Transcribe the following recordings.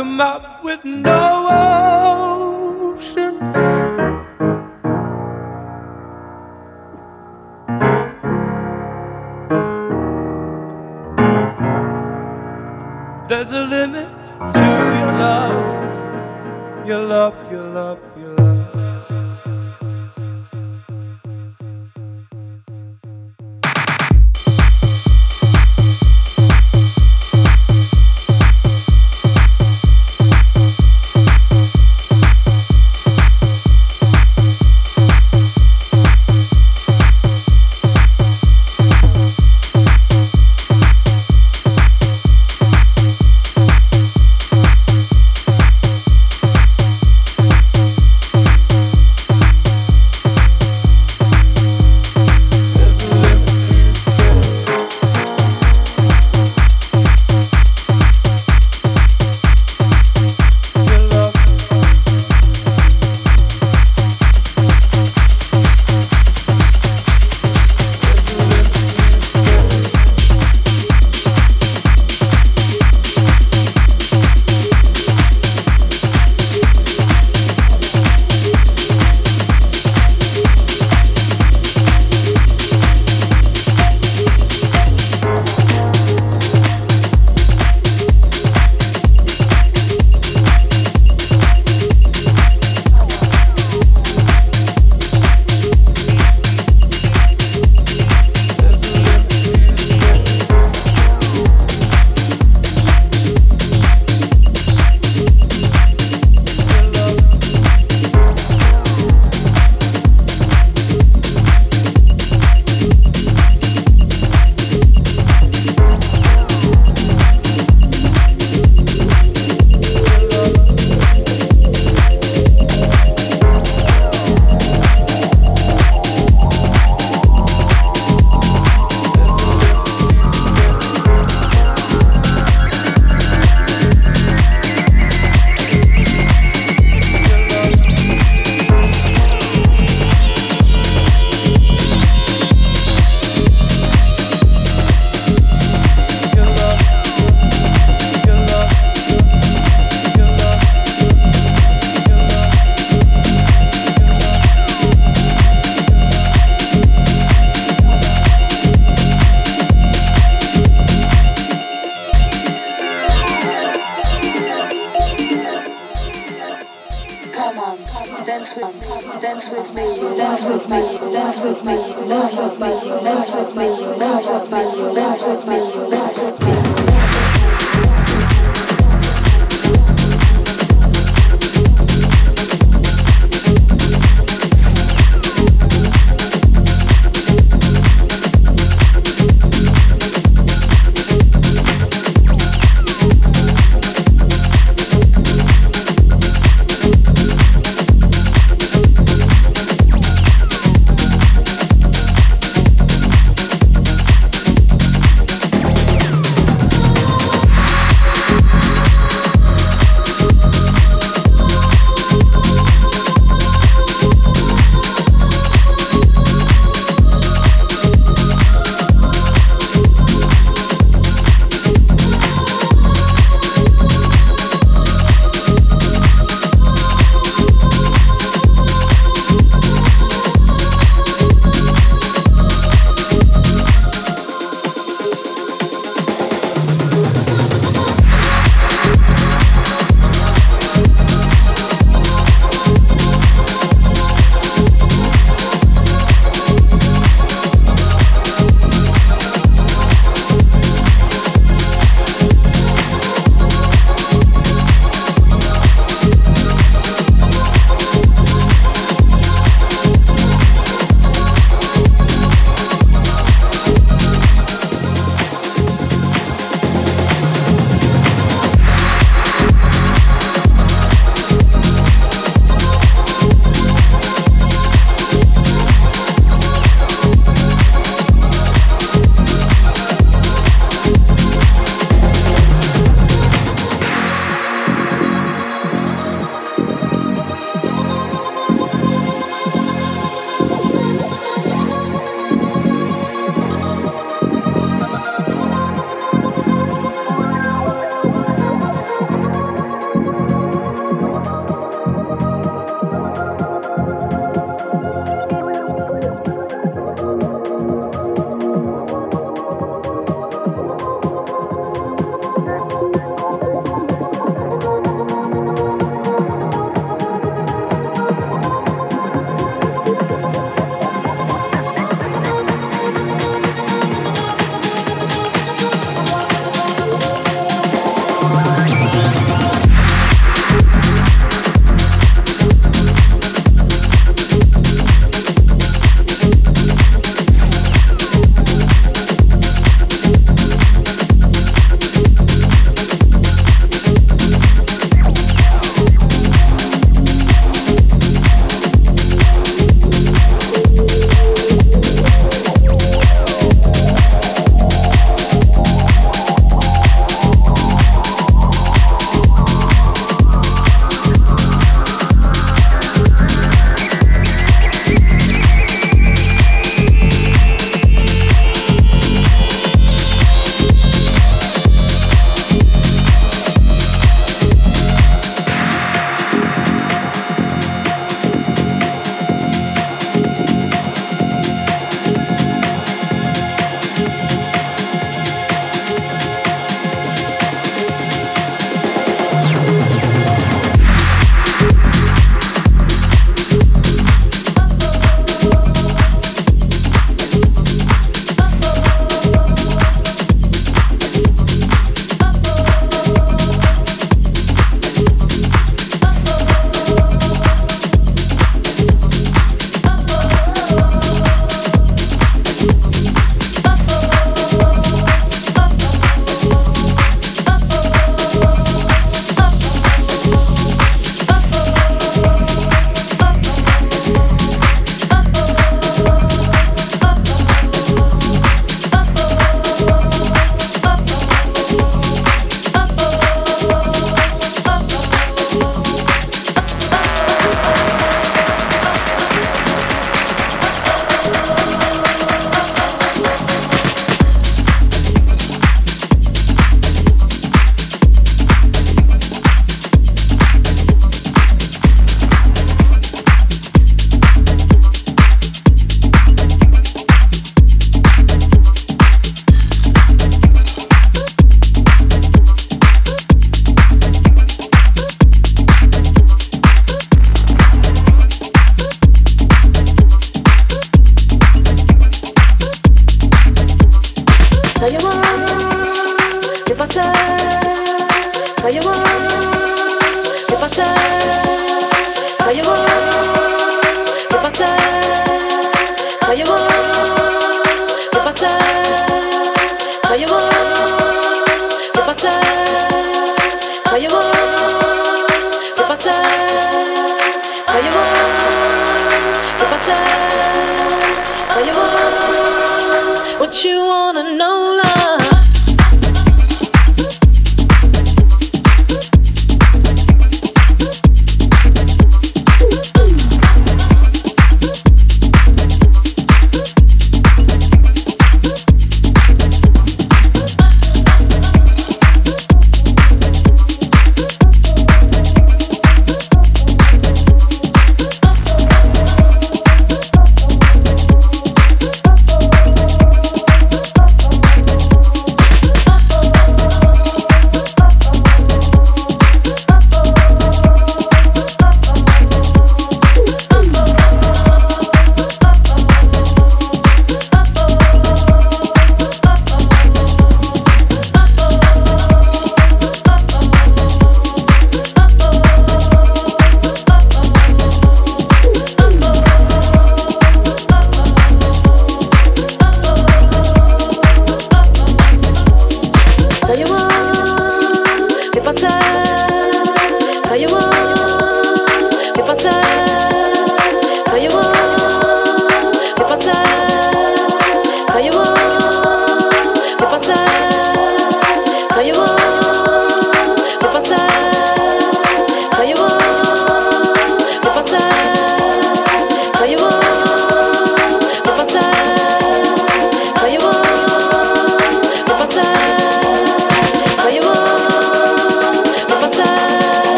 Like a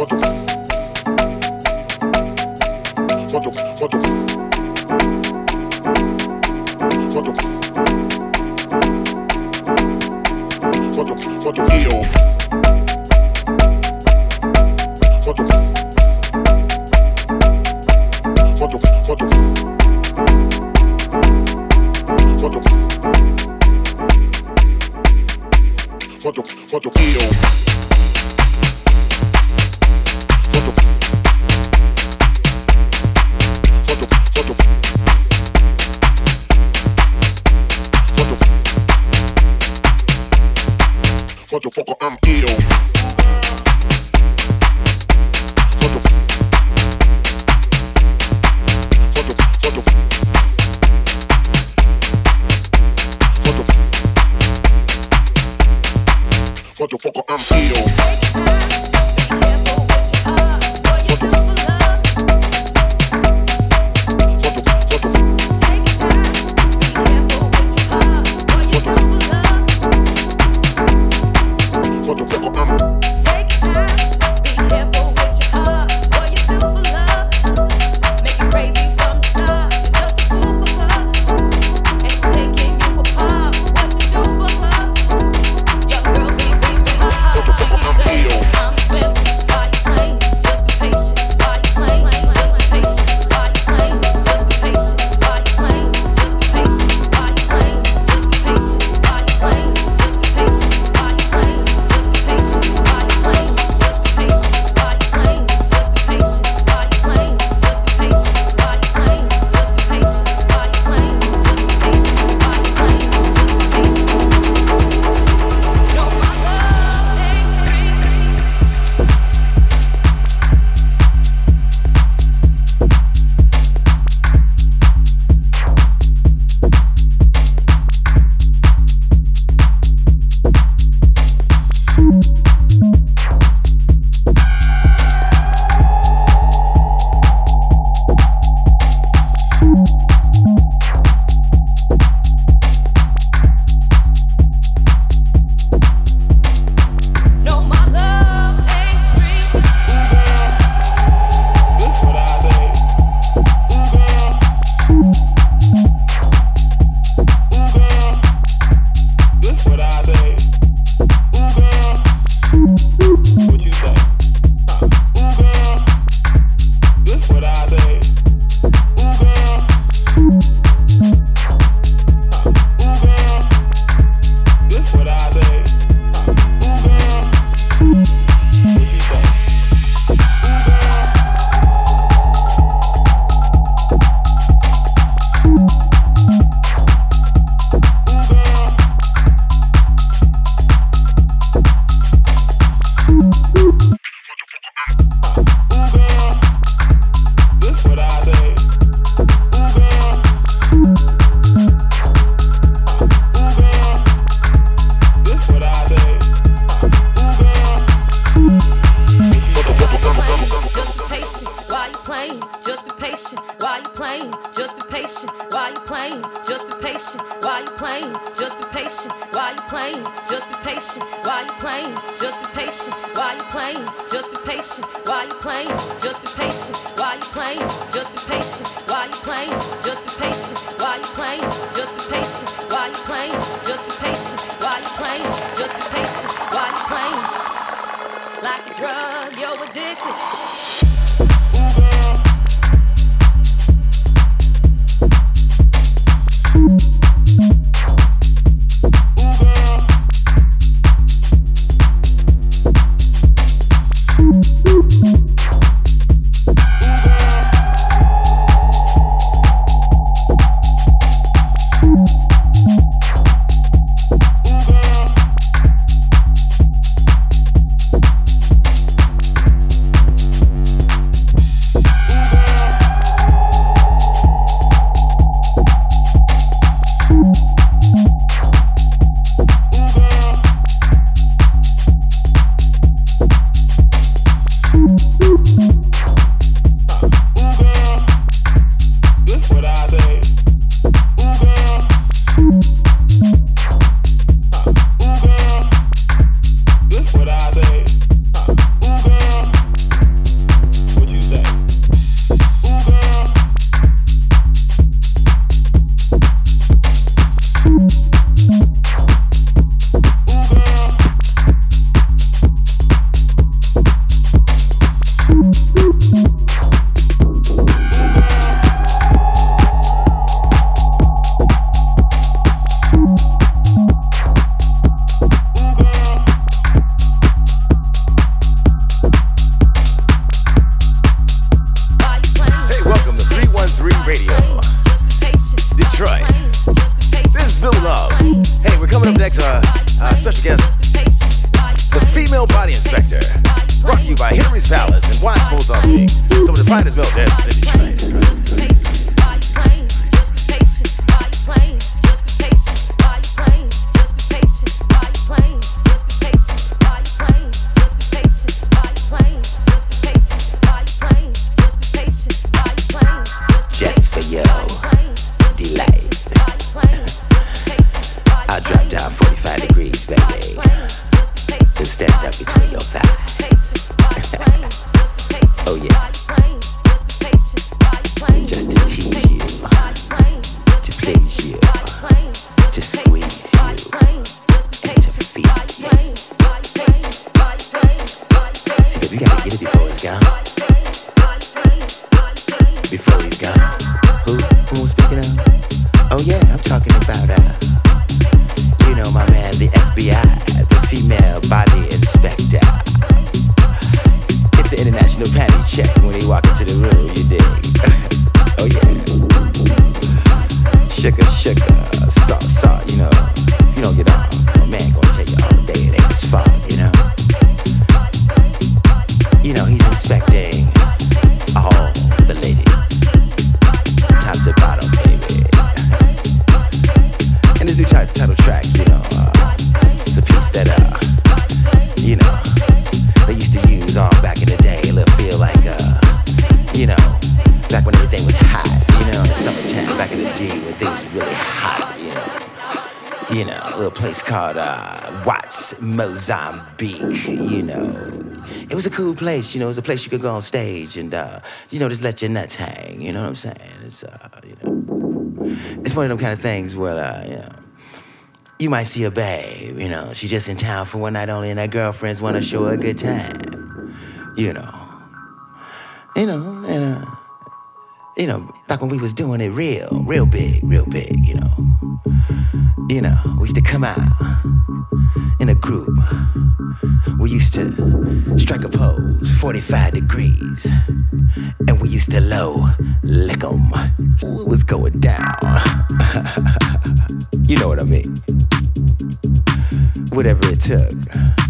Fuck. place, you know, it's a place you could go on stage and, uh, you know, just let your nuts hang. You know what I'm saying? It's, uh, you know, it's one of them kind of things where, uh, you know, you might see a babe, you know, she just in town for one night only, and her girlfriends want to show her a good time. You know, you know, and uh, you know, Back when we was doing it real, real big, real big, you know. You know, we used to come out in a group. We used to strike a pose 45 degrees. And we used to low lick 'em. It was going down. you know what I mean? Whatever it took.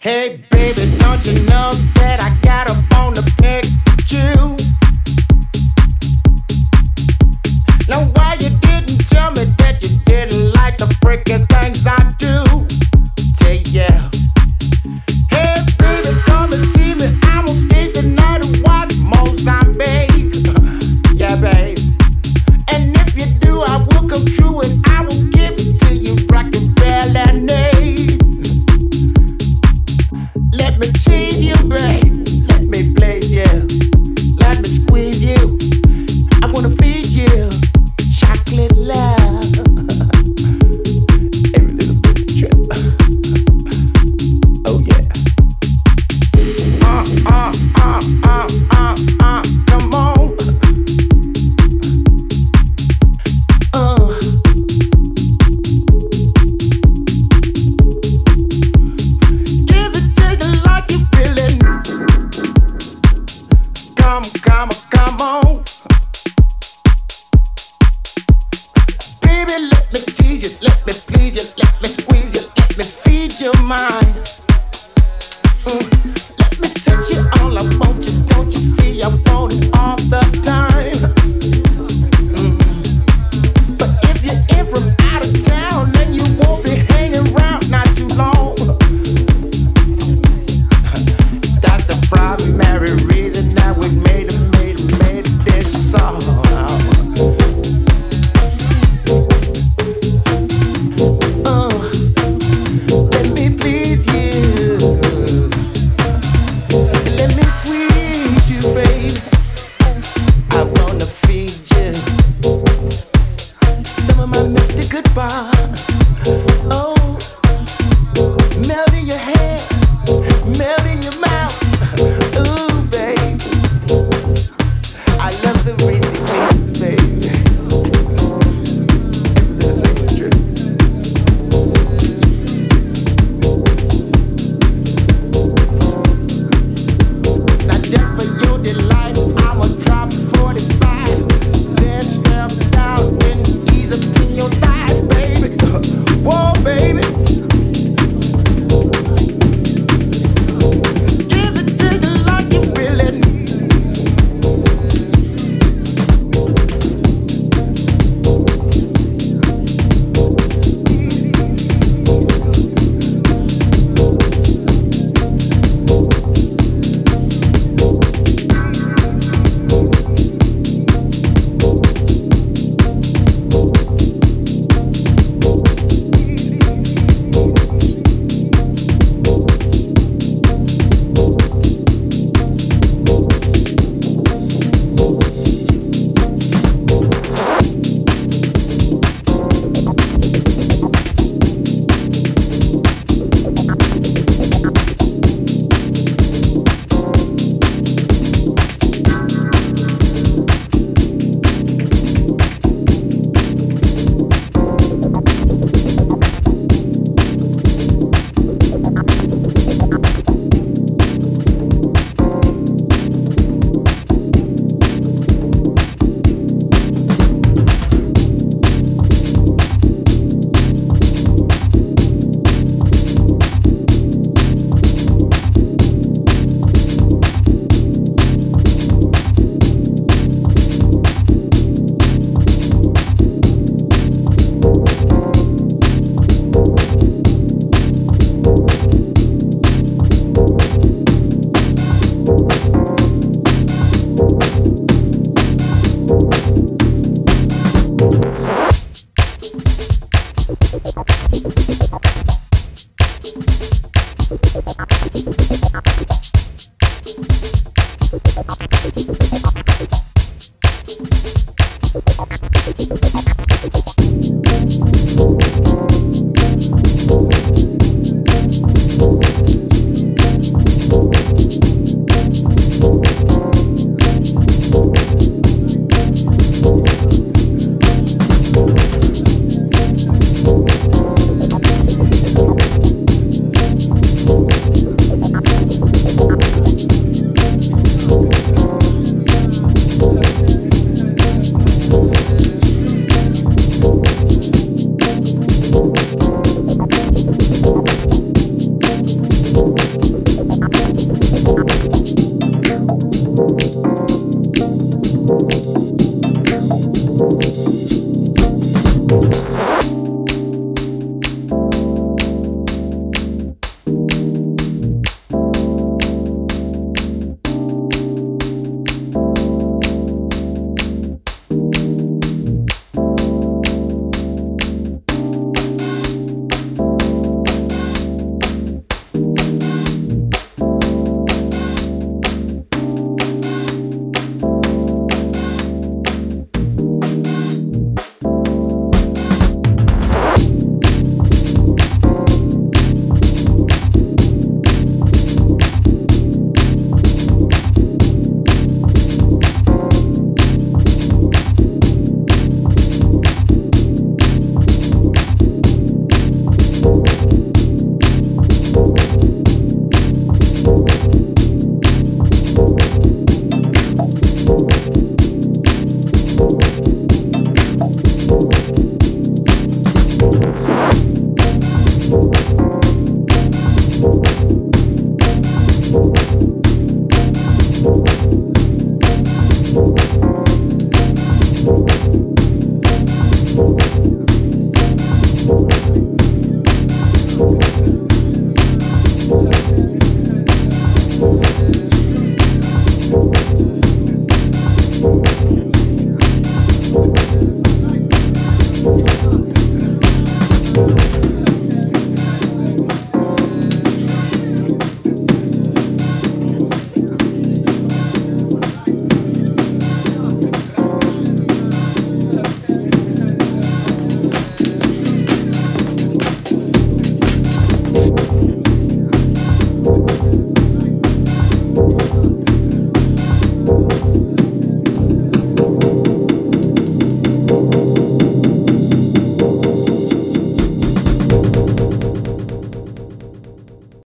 Hey, baby, don't you know that I got a bone to pick you? Now, why you didn't tell me that you didn't like the freaking thing?